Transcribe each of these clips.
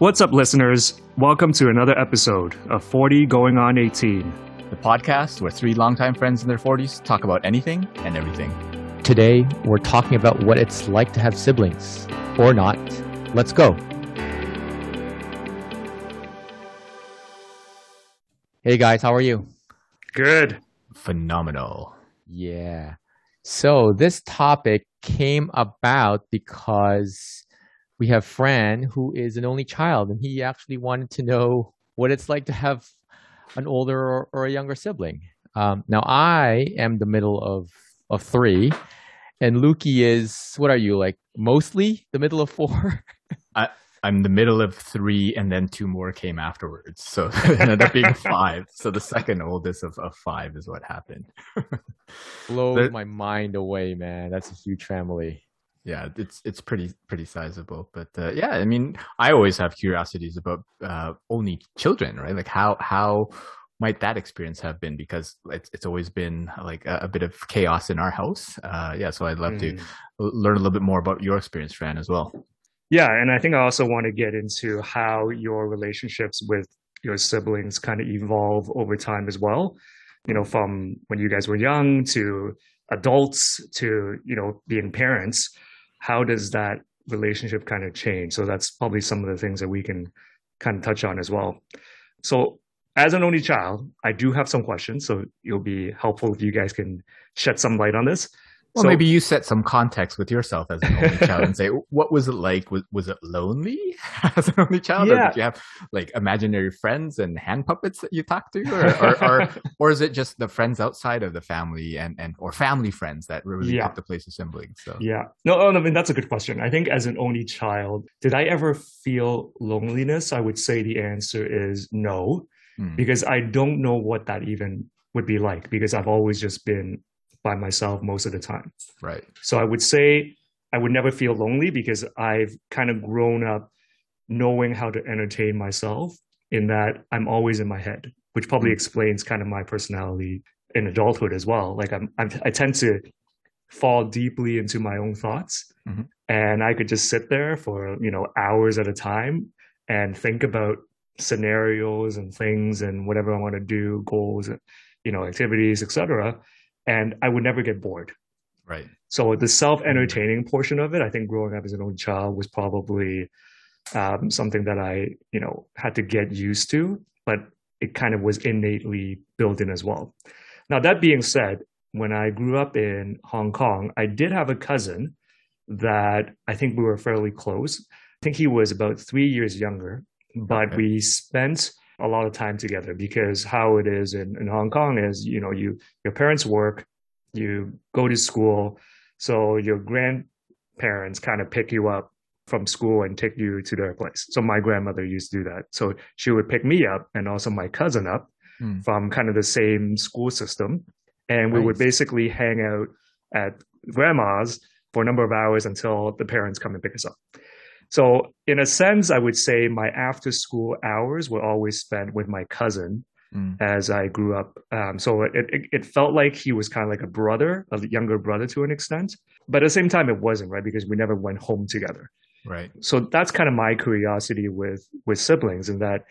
What's up, listeners? Welcome to another episode of 40 Going on 18. the podcast where three longtime friends in their 40s talk about anything and everything. Today, we're talking about what it's like to have siblings or not. Let's go. Hey guys, how are you? Good. Phenomenal. Yeah. So, this topic came about because we have Fran who is an only child and he actually wanted to know what it's like to have an older or, or a younger sibling. Um, now, I am the middle of, of three, and Lukey is, what are you, like mostly the middle of four? I'm the middle of three, and then two more came afterwards. So up being five. So the second oldest of, of five is what happened. Blows my mind away, man. That's a huge family. Yeah, it's it's pretty pretty sizable. But uh, yeah, I mean, I always have curiosities about uh, only children, right? Like how how might that experience have been? Because it's it's always been like a, a bit of chaos in our house. Uh, yeah, so I'd love to Mm. l- learn a little bit more about your experience, Fran, as well. Yeah, and I think I also want to get into how your relationships with your siblings kind of evolve over time as well. You know, from when you guys were young to adults to, you know, being parents, how does that relationship kind of change? So that's probably some of the things that we can kind of touch on as well. So as an only child, I do have some questions, so it'll be helpful if you guys can shed some light on this. Well, So- maybe you set some context with yourself as an only child and say, what was it like? Was, was it lonely as an only child? Or did you have like imaginary friends and hand puppets that you talked to? Or, or, or, or is it just the friends outside of the family and, and or family friends that really Yeah. took the place of siblings? So Yeah. No, oh, no, I mean, that's a good question. I think as an only child, did I ever feel loneliness? I would say the answer is no, Hmm. because I don't know what that even would be like because I've always just been by myself most of the time. right. So I would say I would never feel lonely because I've kind of grown up knowing how to entertain myself in that I'm always in my head, which probably Mm. explains kind of my personality in adulthood as well. Like I'm, I'm I tend to fall deeply into my own thoughts Mhm. and I could just sit there for, you know, hours at a time and think about scenarios and things and whatever I want to do, goals, and, you know, activities, etc. And I would never get bored. Right. So the self-entertaining portion of it, I think growing up as an only child was probably um, something that I, you know, had to get used to, but it kind of was innately built in as well. Now that being said, when I grew up in Hong Kong, I did have a cousin that I think we were fairly close. I think he was about three years younger, but Okay. we spent a lot of time together because how it is in, in Hong Kong is, you know, you your parents work, you go to school, so your grandparents kind of pick you up from school and take you to their place. So my grandmother used to do that. So she would pick me up and also my cousin up Hmm. from kind of the same school system. And we would basically hang out at grandma's for a number of hours until the parents come and pick us up. So in a sense, I would say my after school hours were always spent with my cousin Hmm. as I grew up. Um, so it, it it felt like he was kind of like a brother, a younger brother to an extent. But at the same time, it wasn't right because we never went home together. Right. So that's kind of my curiosity with with siblings, in that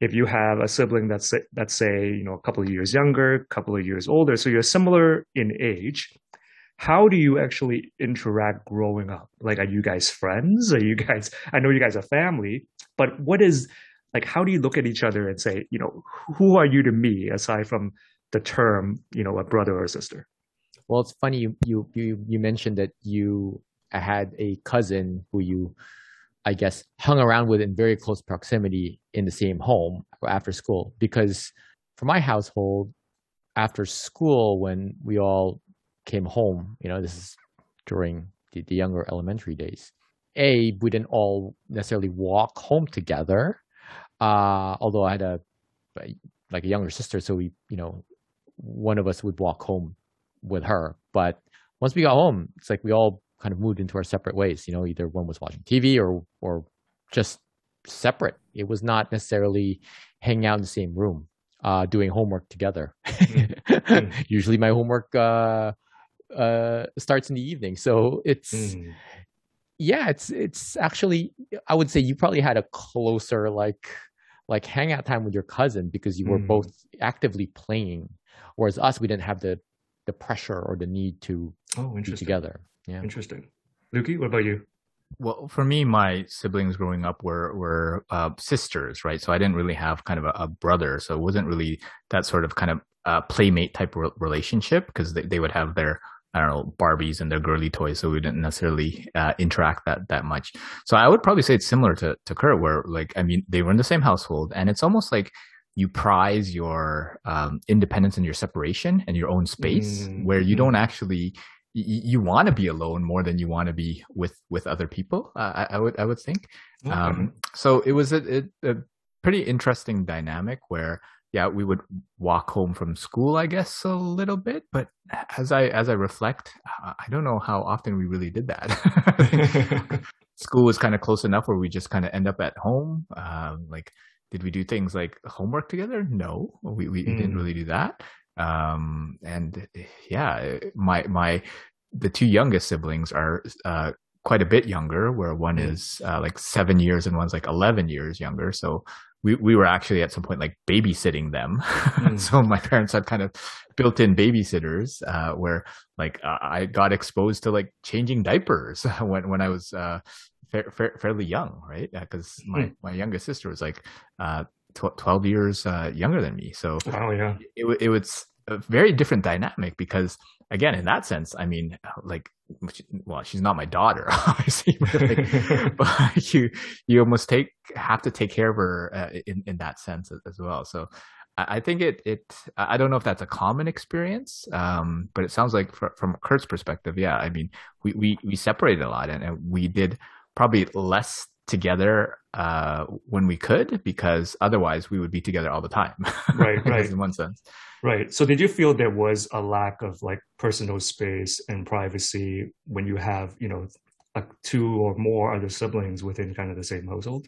if you have a sibling that's that's say you know a couple of years younger, a couple of years older, so you're similar in age. How do you actually interact growing up? Like, are you guys friends? Are you guys? I know you guys are family, but what is like? How do you look at each other and say, you know, who are you to me aside from the term, you know, a brother or a sister? Well, it's funny you you you, you mentioned that you had a cousin who you, I guess, hung around with in very close proximity in the same home after school. Because for my household, after school, when we all came home, you know, this is during the, the younger elementary days. A, we didn't all necessarily walk home together. Uh, although I had a like a younger sister, so we, you know, one of us would walk home with her. But once we got home, it's like we all kind of moved into our separate ways. You know, either one was watching TV or or just separate. It was not necessarily hanging out in the same room, uh, doing homework together. Mm. Usually, my homework uh, uh, starts in the evening, so it's Mm. yeah, it's it's actually I would say you probably had a closer like like hangout time with your cousin because you were mm. both actively playing, whereas us we didn't have the the pressure or the need to oh, be together. Yeah, interesting. Lukey, what about you? Well, for me, my siblings growing up were were uh, sisters, right? So I didn't really have kind of a, a, brother, so it wasn't really that sort of kind of uh, playmate type re- relationship because they, they would have their I don't know Barbies and their girly toys, so we didn't necessarily uh, interact that that much. So I would probably say it's similar to to Kurt, where like I mean they were in the same household, and it's almost like you prize your um, independence and your separation and your own space, mm-hmm. where you don't actually you, you want to be alone more than you want to be with with other people. Uh, I, I, would I would think. Okay. Um, so it was a, a, a pretty interesting dynamic where yeah, we would walk home from school, I guess, a little bit. But as I as I reflect, I don't know how often we really did that. school was kind of close enough where we just kind of end up at home. Um, like, did we do things like homework together? No, we we mm. didn't really do that. Um, and yeah, my my the two youngest siblings are uh, quite a bit younger, where one mm. is uh, like seven years and one's like eleven years younger. So we, we were actually at some point like babysitting them. Mm. so my parents had kind of built in babysitters, uh, where like uh, I got exposed to like changing diapers when, when I was, uh, fa- fa- fairly young, right? Because uh, my, mm. my youngest sister was like, uh, tw- 12 years, uh, younger than me. So oh, yeah. it, it was a very different dynamic because again, in that sense, I mean, like, well, she's not my daughter, obviously, but, like, but you you almost take have to take care of her uh, in in that sense as, well. So. I think it it I don't know if that's a common experience, um, but it sounds like for, from Kurt's perspective, yeah. I mean, we we we separated a lot, and, and we did probably less together uh, when we could because otherwise we would be together all the time. Right, right. in one sense. Right. So did you feel there was a lack of like personal space and privacy when you have, you know, like two or more other siblings within kind of the same household?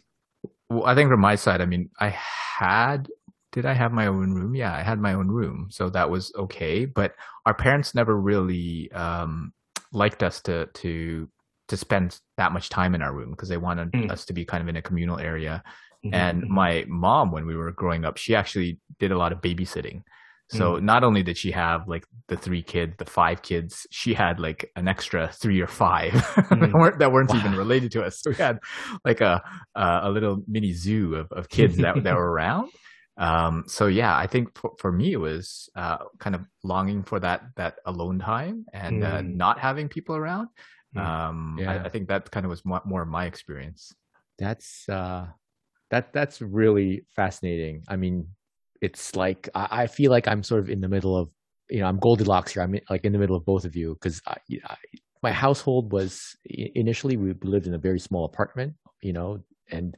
Well, I think from my side, I mean, I had did I have my own room? Yeah, I had my own room, so that was okay. But our parents never really um, liked us to to to spend that much time in our room because they wanted mm. us to be kind of in a communal area. Mm-hmm. And mm-hmm. my mom, when we were growing up, she actually did a lot of babysitting. So mm. not only did she have like the three kids, the five kids, she had like an extra three or five mm. that weren't that weren't wow. even related to us. So we had like a uh, a little mini zoo of, of kids that that were around. Um, so yeah, I think for, for me it was uh, kind of longing for that that alone time and mm. uh, not having people around. Um, yeah. I, I, think that kind of was more, my experience. That's uh, that that's really fascinating. I mean, it's like I, I feel like I'm sort of in the middle of you know I'm Goldilocks here. I'm like in the middle of both of you because my household was initially we lived in a very small apartment, you know, and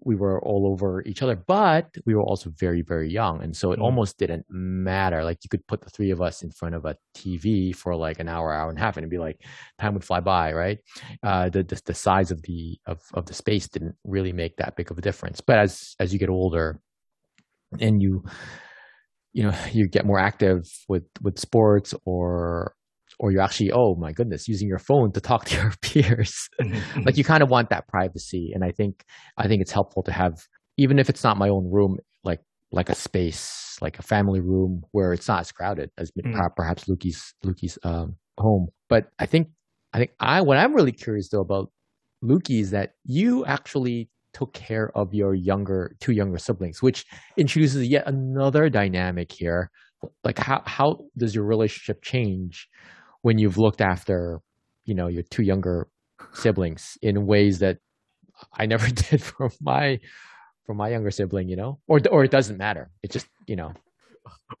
we were all over each other, but we were also very, very young. And so it mm. almost didn't matter. Like you could put the three of us in front of a TV for like an hour, hour and a half, and it'd be like time would fly by, right? Uh, the, the, the size of the of, of the space didn't really make that big of a difference. But as as you get older, and you you know you get more active with with sports or or you're actually oh my goodness using your phone to talk to your peers mm-hmm. like you kind of want that privacy and i think i think it's helpful to have even if it's not my own room like like a space like a family room where it's not as crowded as mm-hmm. perhaps lukey's lukey's um, home but i think i think i what i'm really curious though about lukey is that you actually took care of your younger two younger siblings, which introduces yet another dynamic here. Like how how does your relationship change when you've looked after, you know, your two younger siblings in ways that I never did for my for my younger sibling, you know? Or or it doesn't matter. It just, you know.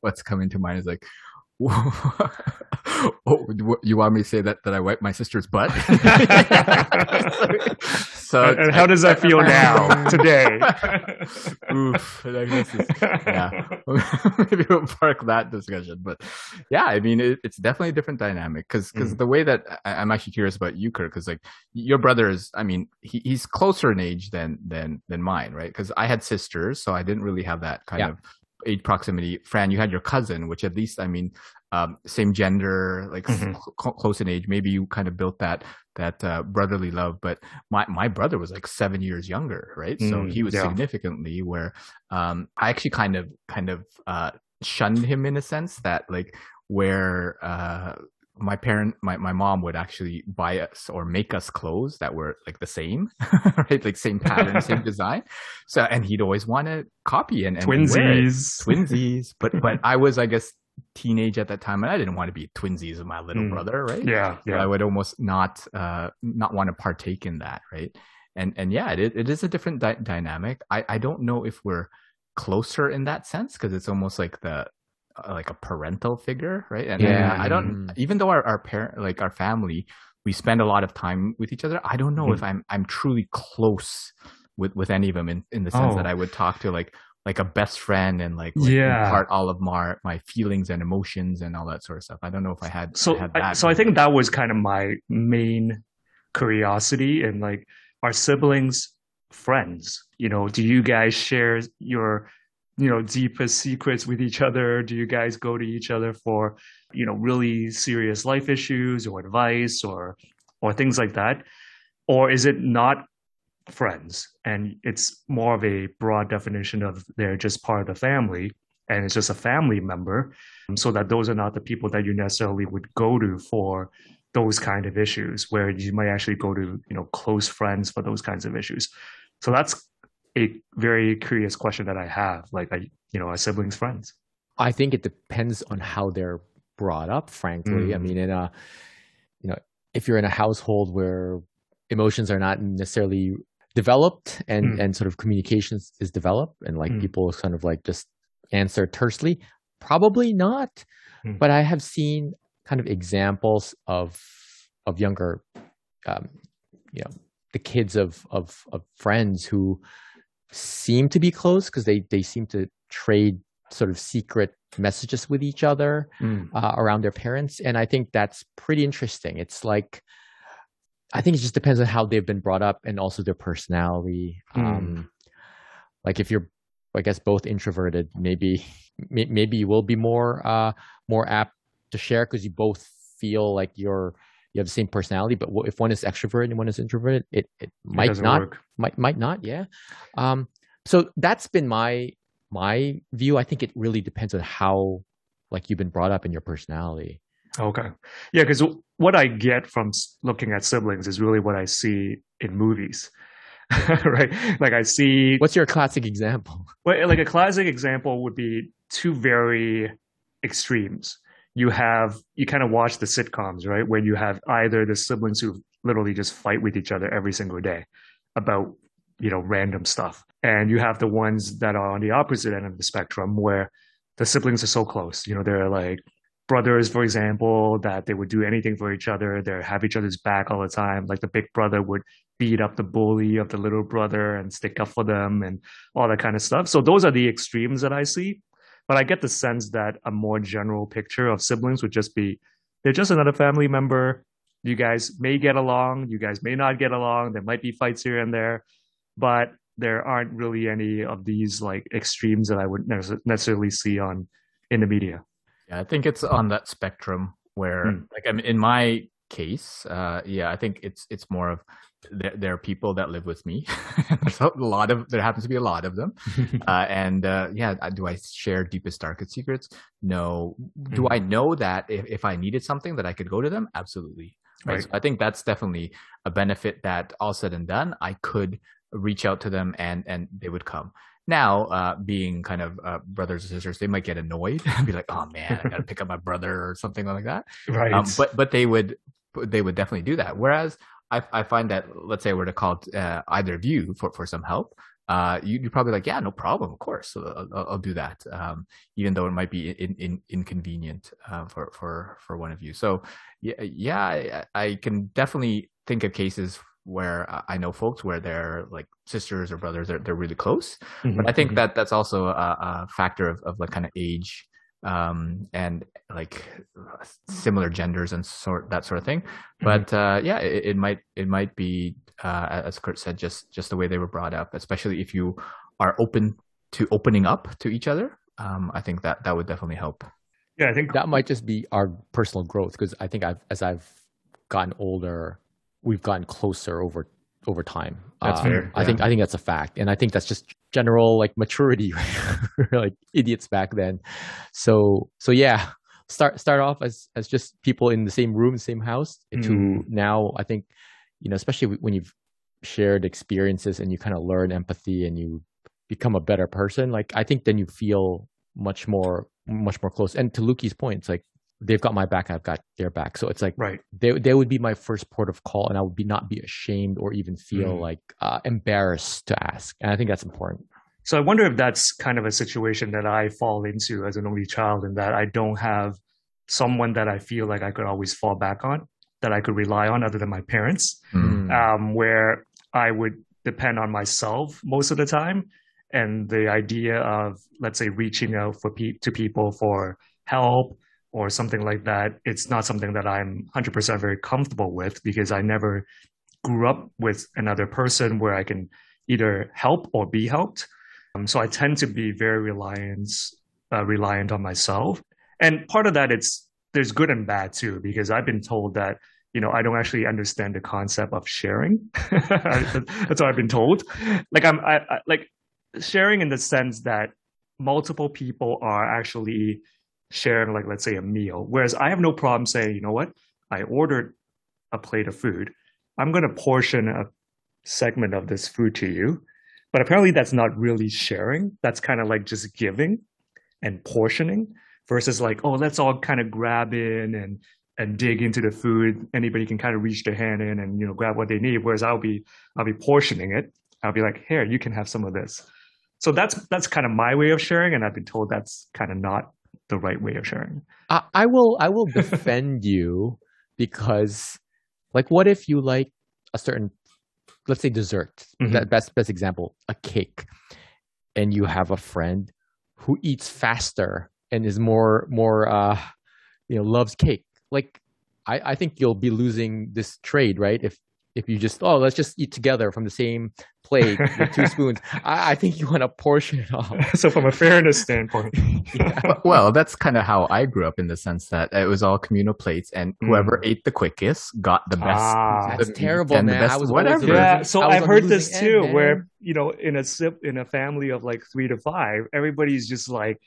What's coming to mind is like oh, you want me to say that that I wiped my sister's butt? so, and, and, how does that feel now today? Oof, yeah, maybe we'll park that discussion. But yeah, I mean, it, it's definitely a different dynamic because because mm. the way that I, am actually curious about you, Kirk, because like your brother is, I mean, he, he's closer in age than than than mine, right? Because I had sisters, so I didn't really have that kind yeah. of age proximity. Fran, you had your cousin, which at least, I mean, um, same gender, like mm-hmm. cl- close in age. Maybe you kind of built that that uh, brotherly love. But my my brother was like seven years younger, right? Mm, so he was yeah. significantly where um, I actually kind of kind of uh, shunned him in a sense that like where uh, my parent my, my mom would actually buy us or make us clothes that were like the same right? Like same pattern same design. So and he'd always want to copy and, and twinsies. Twinsies. But but i was i guess teenage at that time and i didn't want to be twinsies with my little mm. brother right? Yeah yeah. So i would almost not uh not want to partake in that right? And and yeah it, it is a different di- dynamic. I i don't know if we're closer in that sense because it's almost like the like a parental figure, right? And yeah, I don't. Even though our our parent, like our family, we spend a lot of time with each other. I don't know mm-hmm. if I'm I'm truly close with with any of them in in the sense oh. that I would talk to like like a best friend and like, like yeah part all of my my feelings and emotions and all that sort of stuff. I don't know if I had so I had I, so I think that was kind of my main curiosity and like our siblings friends you know do you guys share your you know deepest secrets with each other? Do you guys go to each other for you know really serious life issues or advice or or things like that? Or is it not friends and it's more of a broad definition of they're just part of the family and it's just a family member um, so that those are not the people that you necessarily would go to for those kind of issues where you might actually go to you know close friends for those kinds of issues? So that's a very curious question that I have. Like, I, you know, are siblings friends? I think it depends on how they're brought up. Frankly, mm. I mean, in a, you know, if you're in a household where emotions are not necessarily developed and mm. and sort of communications is developed and like mm. people kind of like just answer tersely, probably not. Mm. But I have seen kind of examples of of younger, um, you know, the kids of of of friends who seem to be close because they they seem to trade sort of secret messages with each other mm. uh, around their parents and i think that's pretty interesting it's like i think it just depends on how they've been brought up and also their personality mm. um, like if you're i guess both introverted maybe maybe you will be more uh, more apt to share because you both feel like you're you have the same personality, but if one is extroverted and one is introverted, it, it, it might not, work. might, might not. Yeah. Um, so that's been my, my view. I think it really depends on how, like you've been brought up in your personality. Okay. Yeah. Cause what I get from looking at siblings is really what I see in movies. right? Like I see. What's your classic example? Well, like a classic example would be two very extremes you have you kind of watch the sitcoms, right? Where you have either the siblings who literally just fight with each other every single day about you know random stuff, and you have the ones that are on the opposite end of the spectrum where the siblings are so close. You know, they're like brothers, for example, that they would do anything for each other. They have each other's back all the time. Like the big brother would beat up the bully of the little brother and stick up for them and all that kind of stuff. So those are the extremes that I see. But I get the sense that a more general picture of siblings would just be they're just another family member. You guys may get along, you guys may not get along. There might be fights here and there, but there aren't really any of these like extremes that I would necessarily see on in the media. Yeah, I think it's on that spectrum where, mm. like, I'm in my case, uh, yeah, I think it's it's more of there, there are people that live with me. There's a lot of there happens to be a lot of them, uh, and uh, yeah, do I share deepest darkest secrets? No. Do mm. I know that if, if I needed something that I could go to them? Absolutely. Right. right. So I think that's definitely a benefit that all said and done, I could reach out to them and and they would come. Now, uh, being kind of uh, brothers and sisters, they might get annoyed and be like, "Oh man, I got to pick up my brother" or something like that. Right. Um, but but they would they would definitely do that. Whereas I, I find that let's say I were to call uh, either of you for, for some help, uh, you, you probably like, yeah, no problem, of course, so I'll, I'll, do that, um, even though it might be in, in, inconvenient uh, for for for one of you. So yeah, yeah, I, I can definitely think of cases where I know folks where they're like sisters or brothers, they're they're really close. Mm-hmm, but I think mm-hmm. that that's also a, a factor of, of like kind of age um, and like similar genders and sort that sort of thing. Mm-hmm. But uh, yeah, it, it, might it might be uh, as Kurt said, just just the way they were brought up. Especially if you are open to opening up to each other, um, I think that that would definitely help. Yeah, I think that might just be our personal growth because I think I've as I've gotten older, we've gotten closer over over time. That's Um, fair, I yeah. think I think that's a fact, and I think that's just general like maturity. We're like idiots back then. So so yeah, start start off as as just people in the same room, same house. To Mm. now, I think you know, especially when you've shared experiences and you kind of learn empathy and you become a better person. Like I think then you feel much more much more close. And to Lukey's point, it's like they've got my back, I've got their back. So it's like right. they they would be my first port of call, and I would be not be ashamed or even feel Mm. like uh, embarrassed to ask. And I think that's important. So I wonder if that's kind of a situation that I fall into as an only child, in that I don't have someone that I feel like I could always fall back on, that I could rely on, other than my parents. Mm. um, where I would depend on myself most of the time. And the idea of, let's say, reaching out for pe- to people for help or something like that, it's not something that I'm 100% very comfortable with because I never grew up with another person where I can either help or be helped. Um, so I tend to be very reliant, uh, reliant on myself. And part of that, it's there's good and bad too, because I've been told that you know, I don't actually understand the concept of sharing. That's what I've been told. Like I'm, I, I, like sharing in the sense that multiple people are actually sharing, like let's say a meal. Whereas I have no problem saying, you know what, I ordered a plate of food. I'm going to portion a segment of this food to you. But apparently, that's not really sharing. That's kind of like just giving and portioning versus like, oh, let's all kind of grab in and and dig into the food. Anybody can kind of reach their hand in and you know grab what they need. Whereas I'll be I'll be portioning it. I'll be like, here, you can have some of this. So that's that's kind of my way of sharing, and I've been told that's kind of not the right way of sharing. I, I will I will defend you because, like, what if you like a certain, let's say, dessert? Mhm. That best best example, a cake, and you have a friend who eats faster and is more more uh, you know, loves cake. Like, I I think you'll be losing this trade, right? If if you just oh let's just eat together from the same plate with two spoons. I, I think you want to portion it off. so from a fairness standpoint, Yeah. Well, that's kind of how I grew up in the sense that it was all communal plates, and whoever ate the quickest got the best. Ah. That's the- terrible, and the man. best I was whatever. yeah. So I was I've heard this losing too, end, where you know, in a sip in a family of like three to five, everybody's just like,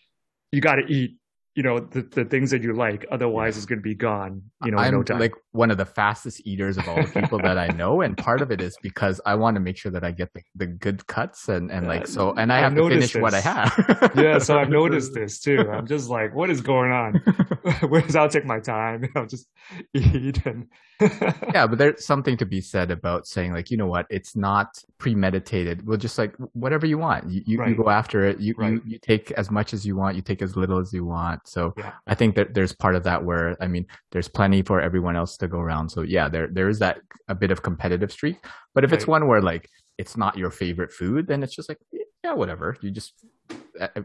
you got to eat, you know, the, the things that you like, otherwise it's gonna be gone, you know, I'm no like one of the fastest eaters of all the people that I know, and part of it is because I want to make sure that I get the, the good cuts and and like so, and I I've have to noticed finish what I have. yeah, so I've noticed this too. I'm just like, what is going on? Whereas I'll take my time, I'll just eat and yeah, but there's something to be said about saying like, you know what, it's not premeditated. We'll just like whatever you want. You you, Right. you go after it. You, Right. you you take as much as you want. You take as little as you want. So Yeah. I think that there's part of that where I mean, there's plenty for everyone else to go around. So yeah, there there is that a bit of competitive streak. But if it's one where like it's not your favorite food, then it's just like yeah, whatever. You just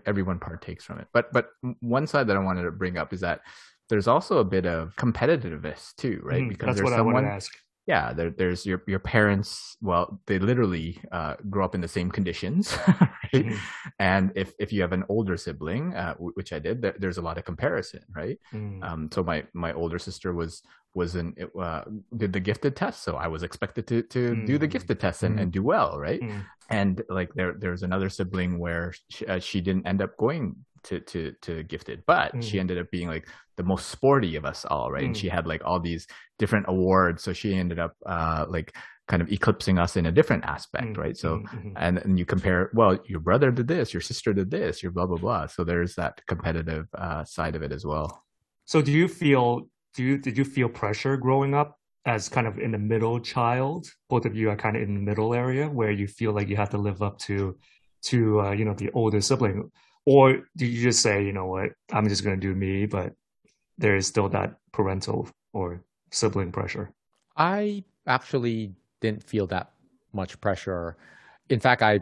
everyone partakes from it. But but one side that I wanted to bring up is that there's also a bit of competitiveness too, right? Mm, because that's there's what I someone wanted to ask. Yeah there, there's your your parents well they literally uh, grew up in the same conditions right? Mhm. and if if you have an older sibling uh, w- which i did there, there's a lot of comparison right Mm. um, so my my older sister was was in uh, did the gifted test so i was expected to to do the Mm. gifted test and, and do well right Mm. and like there there's another sibling where she, uh, she didn't end up going to to to gifted but she Mm. ended up being like the most sporty of us all right and Mm. she had like all these different awards so she ended up uh like kind of eclipsing us in a different aspect Mm, right so mm, mhm. and, and you compare well your brother did this your sister did this your blah blah blah so there's that competitive uh side of it as well So do you feel do you did you feel pressure growing up as kind of in the middle child? Both of you are kind of in the middle area where you feel like you have to live up to to uh, you know the older sibling, or do you just say you know what I'm just gonna do me, but there is still that parental or sibling pressure? I actually didn't feel that much pressure. In fact, I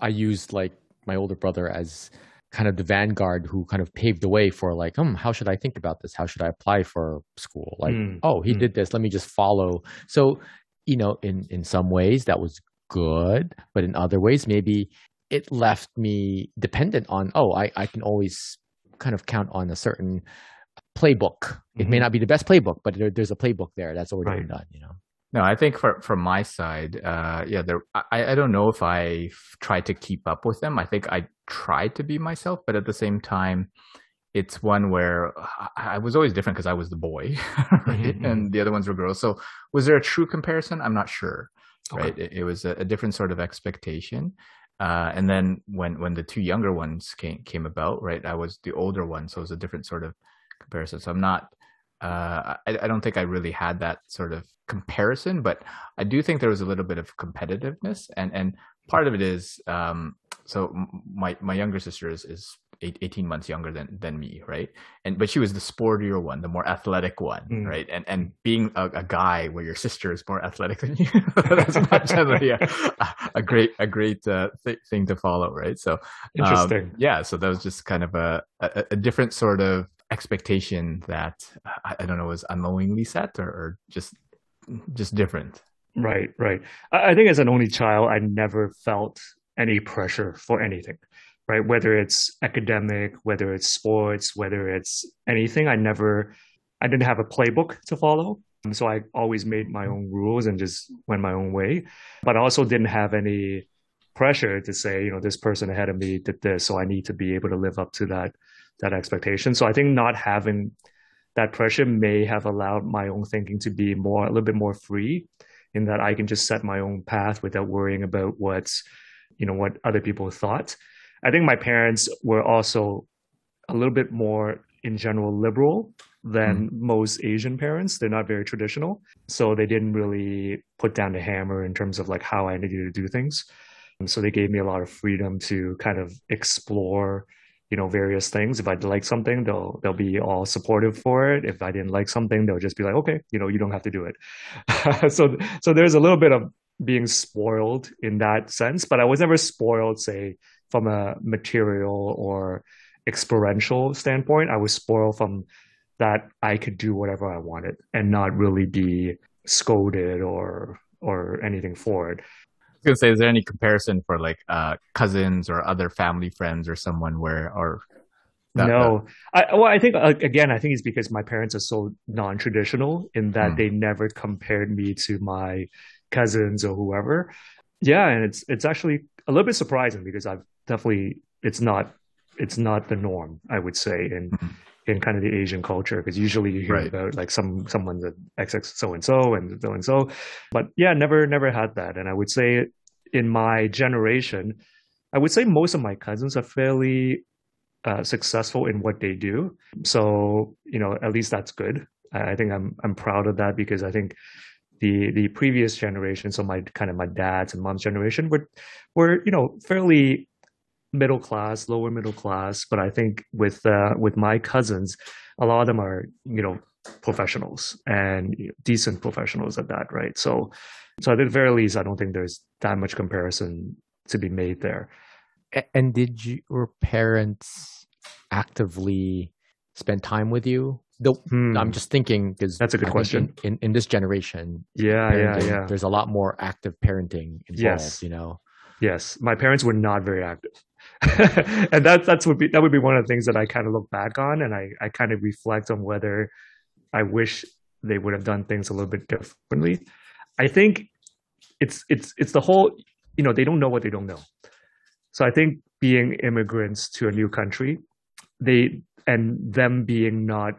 I used like my older brother as kind of the vanguard who kind of paved the way for like, um, how should I think about this? How should I apply for school? Like, Mm, oh, he mm. did this. Let me just follow. So, you know, in in some ways that was good, but in other ways maybe it left me dependent on. Oh, I I can always kind of count on a certain playbook. It may Mhm. not be the best playbook, but there, there's a playbook there that's already Right. done. You know. No, I think for from my side, uh, yeah, there. I, I don't know if I tried to keep up with them. I think I tried to be myself, but at the same time, it's one where I, I was always different because I was the boy, right? Mhm, and the other ones were girls. So, was there a true comparison? I'm not sure. Okay. Right? It, it was a, a different sort of expectation. Uh, and then when when the two younger ones came came about, right? I was the older one, so it was a different sort of comparison. So I'm not. Uh, I, I don't think I really had that sort of comparison, but I do think there was a little bit of competitiveness, and and part of it is um, so my my younger sister is is eight, 18 months younger than than me, right? And but she was the sportier one, the more athletic one, Mm. right? And and being a, a guy where your sister is more athletic than you, that's not generally a, a great a great uh, th- thing to follow, right? So um, Interesting. yeah, so that was just kind of a, a, a different sort of expectation that I, I don't know was unknowingly set or, or just just different. Right, right. I think as an only child, I never felt any pressure for anything, right? Whether it's academic, whether it's sports, whether it's anything, I never, I didn't have a playbook to follow. So I always made my own rules and just went my own way. But I also didn't have any pressure to say, you know, this person ahead of me did this, so I need to be able to live up to that that expectation. So I think not having that pressure may have allowed my own thinking to be more a little bit more free in that I can just set my own path without worrying about what's you know what other people thought. I think my parents were also a little bit more in general liberal than mm-hmm. most Asian parents. They're not very traditional. So they didn't really put down the hammer in terms of like how I needed to do things. And so they gave me a lot of freedom to kind of explore you know various things if I'd like something they'll they'll be all supportive for it if i didn't like something they'll just be like okay you know you don't have to do it so so there's a little bit of being spoiled in that sense but i was never spoiled say from a material or experiential standpoint i was spoiled from that i could do whatever i wanted and not really be scolded or or anything for it I was gonna say, is there any comparison for like uh, cousins or other family friends or someone where or that- no, I well, I think again, I think it's because my parents are so non-traditional in that Hmm. they never compared me to my cousins or whoever. Yeah, and it's it's actually a little bit surprising because I've definitely it's not it's not the norm, I would say, in Mhm. in kind of the Asian culture because usually you hear Right. about like some someone's an XX so and so and so and so, but yeah, never never had that, and I would say in my generation, I would say most of my cousins are fairly uh, successful in what they do. So you know, at least that's good. I think I'm I'm proud of that because I think the the previous generation, so my kind of my dad's and mom's generation, were were you know fairly middle class, lower middle class. But I think with uh, with my cousins, a lot of them are you know professionals and you know, decent professionals at that, right? So so at the very least, I don't think there's that much comparison to be made there. And did your parents actively spend time with you? The, Hmm. I'm just thinking because That's a good question. In, in this generation, Yeah, yeah, yeah. there's a lot more active parenting involved. Yes. You know, Yes, my parents were not very active, and that that's would be that would be one of the things that I kind of look back on, and I I kind of reflect on whether I wish they would have done things a little bit differently. I think it's it's it's the whole you know they don't know what they don't know, so I think being immigrants to a new country, they and them being not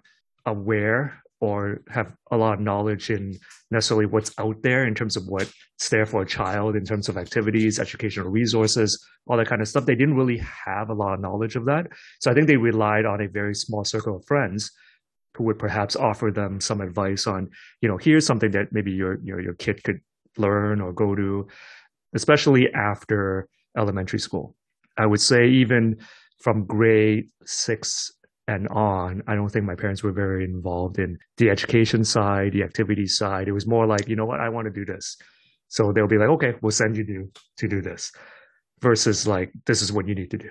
aware or have a lot of knowledge in necessarily what's out there in terms of what's there for a child in terms of activities, educational resources, all that kind of stuff. They didn't really have a lot of knowledge of that. So I think they relied on a very small circle of friends who would perhaps offer them some advice on, you know, here's something that maybe your your your kid could learn or go to, especially after elementary school. I would say even from grade six and on, I don't think my parents were very involved in the education side, the activity side. It was more like, you know what, I want to do this. So they'll be like, okay, we'll send you to, to do this versus like, this is what you need to do,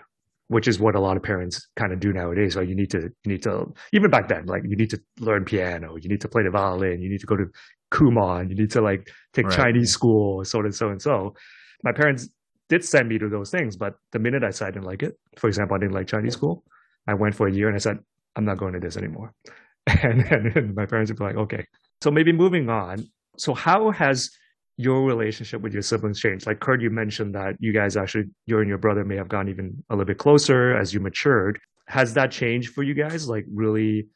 which is what a lot of parents kind of do nowadays. Like You need to, you need to, even back then, like you need to learn piano, you need to play the violin, you need to go to Kumon, you need to like take Right. Chinese school, so and so and so. My parents did send me to those things, but the minute I said I didn't like it, for example, I didn't like Chinese school, I went for a year and I said, I'm not going to this anymore. and, and my parents would be like, okay. So maybe moving on. So how has your relationship with your siblings changed? Like Kurt, you mentioned that you guys actually, you and your brother may have gone even a little bit closer as you matured. Has that changed for you guys? Like really,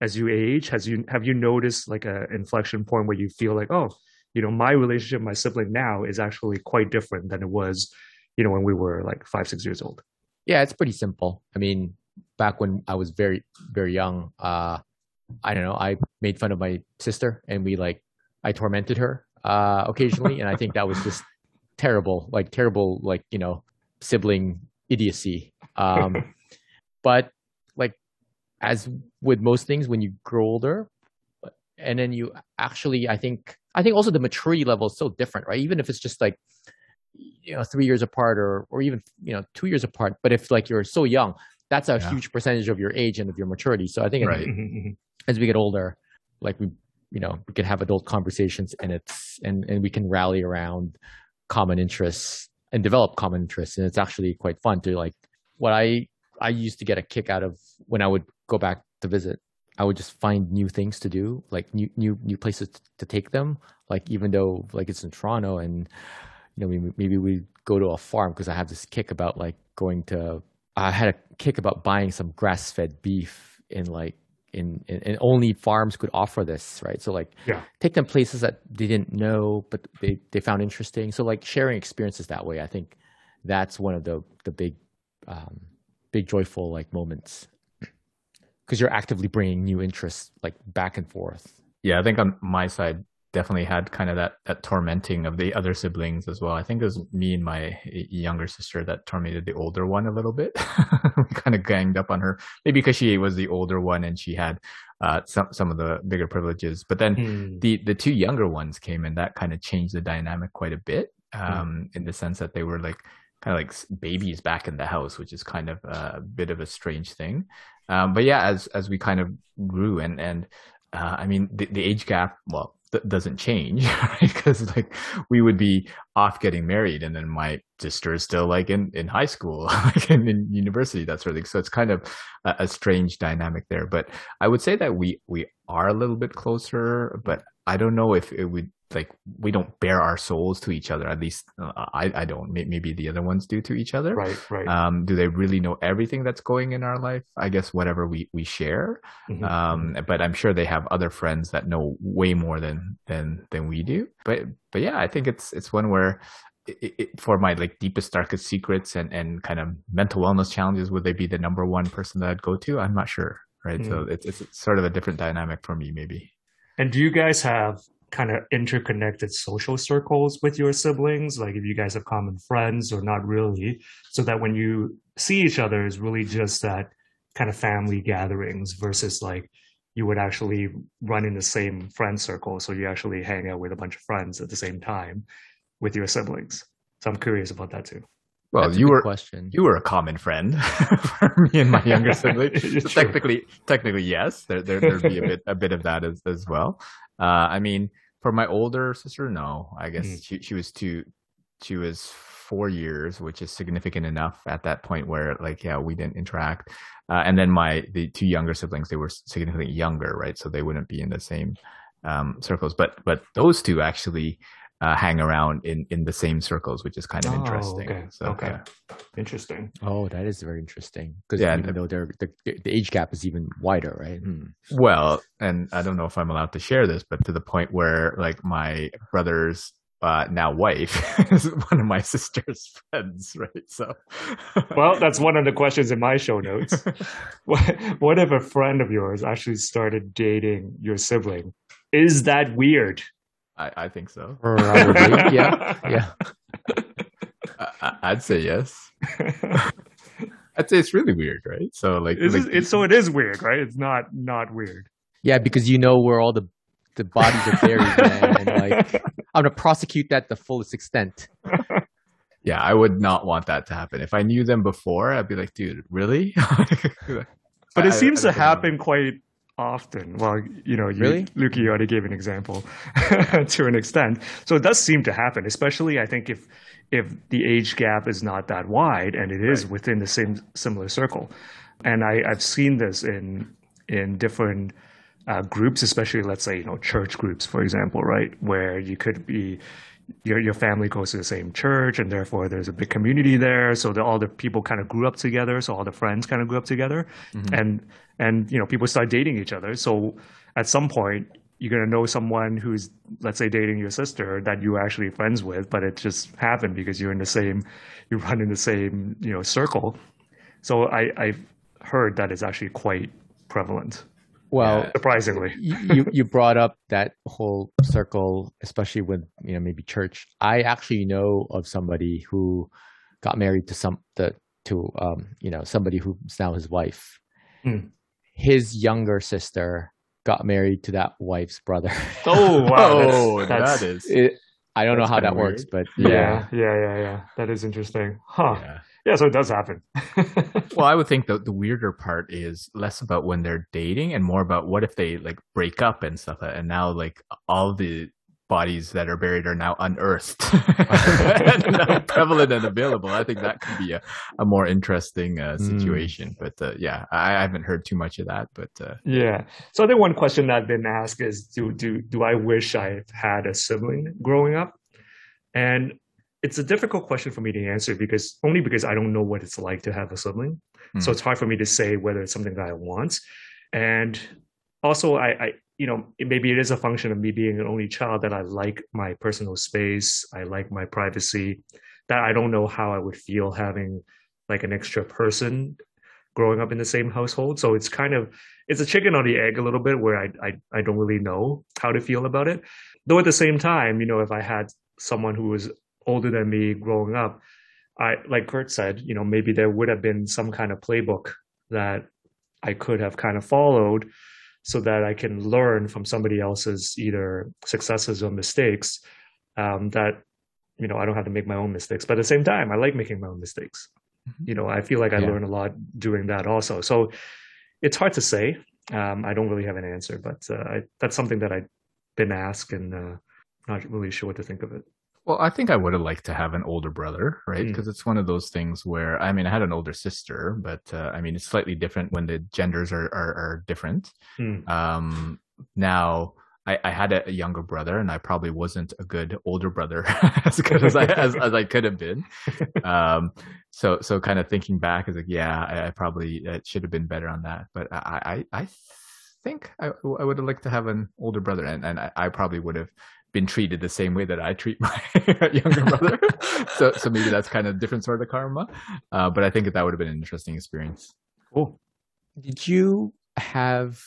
as you age, has you have you noticed like a inflection point where you feel like, oh, you know, my relationship my sibling now is actually quite different than it was, you know, when we were like five, six years old. Yeah, it's pretty simple. I mean, back when I was very, very young, uh, I don't know, I made fun of my sister and we like, I tormented her uh, occasionally. and I think that was just terrible, like terrible, like, you know, sibling idiocy. Um, but like, as with most things, when you grow older, and then you actually, I think, I think also the maturity level is so different, right? Even if it's just like, you know three years apart or or even you know two years apart but if like you're so young that's a yeah. huge percentage of your age and of your maturity so i think right. Mm-hmm, mm-hmm. as we get older like we you know we can have adult conversations and it's and and we can rally around common interests and develop common interests and it's actually quite fun to like what i i used to get a kick out of when i would go back to visit i would just find new things to do like new new new places to take them like even though like it's in toronto and you know, maybe we go to a farm because I have this kick about like going to. I had a kick about buying some grass-fed beef in like in, in, and only farms could offer this, right? So like, yeah. take them places that they didn't know, but they they found interesting. So like sharing experiences that way, I think that's one of the the big um, big joyful like moments because you're actively bringing new interests like back and forth. Yeah, I think on my side, definitely had kind of that that tormenting of the other siblings as well. I think it was me and my younger sister that tormented the older one a little bit. we kind of ganged up on her, maybe because she was the older one and she had uh, some some of the bigger privileges. But then mm. the the two younger ones came and that kind of changed the dynamic quite a bit. Hmm. Um, mm. in the sense that they were like kind of like babies back in the house, which is kind of a bit of a strange thing. Um, but yeah, as as we kind of grew and and uh, I mean the, the age gap, well, th- doesn't change right? because like we would be off getting married and then my sister is still like in in high school like in, in university that sort of thing so it's kind of a, a strange dynamic there but i would say that we we are a little bit closer but i don't know if it would like we don't bare our souls to each other at least uh, i i don't. Maybe the other ones do to each other. Right right. Um do they really know everything that's going in our life? I guess whatever we we share. Mm-hmm. um but i'm sure they have other friends that know way more than than than we do. But but yeah i think it's it's one where it, it, for my like deepest darkest secrets and and kind of mental wellness challenges would they be the number one person that i'd go to? I'm not sure right? Mm-hmm. so it's, it's sort of a different dynamic for me maybe and do you guys have kind of interconnected social circles with your siblings? Like if you guys have common friends or not really? So that when you see each other is really just that kind of family gatherings versus like you would actually run in the same friend circle so you actually hang out with a bunch of friends at the same time with your siblings. So i'm curious about that too well, That's you were question. You were a common friend for me and my younger sibling. so technically, technically, yes. There, there, there'd be a bit, a bit of that as, as well. Uh, I mean, for my older sister, no. I guess mm. she she was two. She was four years, which is significant enough at that point where, like, yeah, we didn't interact. Uh, and then my the two younger siblings, they were significantly younger, right? So they wouldn't be in the same um, circles. But but those two actually uh, hang around in in the same circles, which is kind of oh, interesting. Okay. So, okay. Yeah. Interesting. Oh, that is very interesting because yeah, even though they're, the the age gap is even wider, right? Hmm. Well, and I don't know if I'm allowed to share this, but to the point where like my brother's uh, now wife is one of my sister's friends, right? So, well, that's one of the questions in my show notes. what, what if a friend of yours actually started dating your sibling? Is that weird? I, I think so. Probably. yeah. Yeah. I, would say yes. I'd say it's really weird, right? So like, it's, like it's so it is weird, right? It's not not weird. Yeah, because you know where all the the bodies are buried, man, and like I'm gonna prosecute that the fullest extent. Yeah, I would not want that to happen. If I knew them before, I'd be like, dude, really? but it seems I, I to happen know. quite often. Well, you know, you, really? Luke, you already gave an example to an extent. So it does seem to happen, especially I think if if the age gap is not that wide and it is right. within the same similar circle. And I, I've seen this in in different uh, groups, especially let's say you know church groups, for example, right, where you could be your your family goes to the same church, and therefore there's a big community there. So that all the people kind of grew up together. So all the friends kind of grew up together, mm-hmm. and and you know people start dating each other. So at some point you're gonna know someone who's let's say dating your sister that you are actually friends with, but it just happened because you're in the same you run in the same you know circle. So I I've heard that it's actually quite prevalent. Well, yeah, surprisingly, you you brought up that whole circle, especially with you know maybe church. I actually know of somebody who got married to some the to um you know somebody who's now his wife. Hmm. His younger sister got married to that wife's brother. Oh wow, oh, that's, that's, that is. It, I don't know how that weird. works, but yeah. yeah, yeah, yeah, yeah. That is interesting, huh? Yeah. Yeah, so it does happen. well, I would think the the weirder part is less about when they're dating and more about what if they like break up and stuff. And now like all the bodies that are buried are now unearthed and now prevalent and available. I think that could be a, a more interesting uh, hmm. situation. Mm. But uh, yeah, I, I, haven't heard too much of that. But uh, yeah, so I think one question that I've been asked is, do do do I wish I had a sibling growing up? And it's a difficult question for me to answer because only because I don't know what it's like to have a sibling. Mm. So it's hard for me to say whether it's something that I want. And also, I, I you know, maybe it is a function of me being an only child that I like my personal space. I like my privacy. That I don't know how I would feel having like an extra person growing up in the same household. So it's kind of it's a chicken or the egg a little bit where I I, I don't really know how to feel about it. Though at the same time, you know, if I had someone who was older than me growing up, I like Kurt said, you know, maybe there would have been some kind of playbook that I could have kind of followed so that I can learn from somebody else's either successes or mistakes. Um, that you know, I don't have to make my own mistakes. But at the same time, I like making my own mistakes. Mm-hmm. You know, I feel like I yeah. learn a lot doing that also. So it's hard to say. Um, I don't really have an answer, but uh, I, that's something that I've been asked and uh, not really sure what to think of it. Well, I think I would have liked to have an older brother, right? Because mm. it's one of those things where I mean, I had an older sister, but uh, I mean, it's slightly different when the genders are are, are different. Mm. Um, now, I, I had a, a, younger brother, and I probably wasn't a good older brother as good as I as, as I could have been. Um, so so kind of thinking back, is like, yeah, I, I probably uh, should have been better on that. But I I, I think I, I would have liked to have an older brother, and, and I, I probably would have been treated the same way that I treat my younger brother. so, so maybe that's kind of different sort of karma. Uh, but I think that that would have been an interesting experience. Cool. Did you have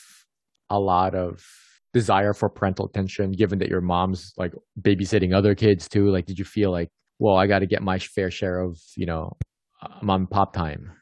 a lot of desire for parental attention, given that your mom's like babysitting other kids too? Like, did you feel like, well, I got to get my fair share of, you know, uh, mom and pop time?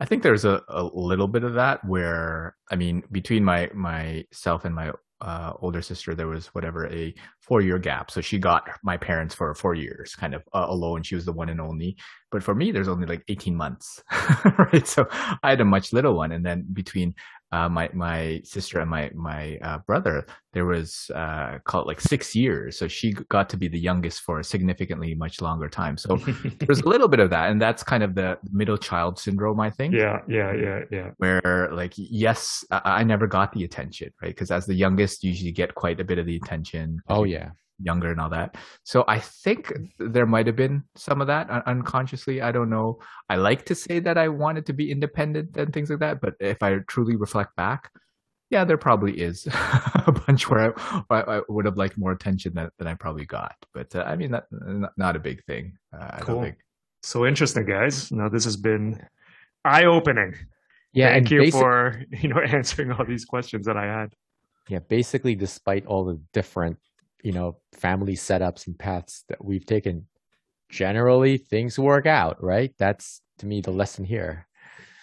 I think there's a, a little bit of that where I mean between my myself and my uh, older sister, there was whatever a four year gap. So she got my parents for four years, kind of uh, alone. She was the one and only. But for me, there's only like 18 months, right? So I had a much little one. And then between uh, my my sister and my my uh, brother, there was uh, called like six years. So she got to be the youngest for a significantly much longer time. So there's a little bit of that, and that's kind of the middle child syndrome, I think. Yeah, yeah, yeah, yeah. Where like yes, I, I never got the attention, right? Because as the youngest, you usually get quite a bit of the attention. Oh yeah younger and all that. So I think there might have been some of that unconsciously. I don't know. I like to say that I wanted to be independent and things like that, but if I truly reflect back, yeah, there probably is a bunch where I, I, would have liked more attention than, than I probably got. But uh, I mean, that not, not a big thing. Uh, cool. Think... So interesting, guys. Now this has been eye opening. Yeah, thank you basic... for you know answering all these questions that I had. Yeah, basically, despite all the different you know family setups and paths that we've taken generally things work out right? That's to me the lesson here.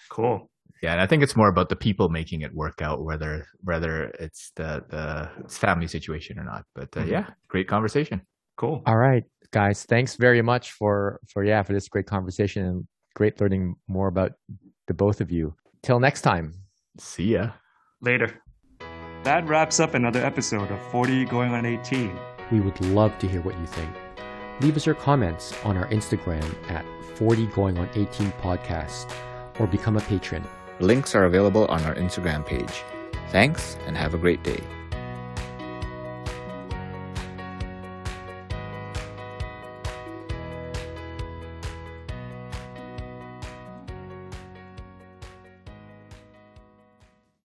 Cool. Yeah and i think it's more about the people making it work out whether whether it's the the family situation or not. But uh, mm-hmm. yeah great conversation. Cool. All right guys thanks very much for for yeah for this great conversation and great learning more about the both of you. Till next time. See ya. Later that wraps up another episode of 40 Going on 18. We would love to hear what you think. Leave us your comments on our Instagram at 40 Going on 18 podcast or become a patron. Links are available on our Instagram page. Thanks and have a great day.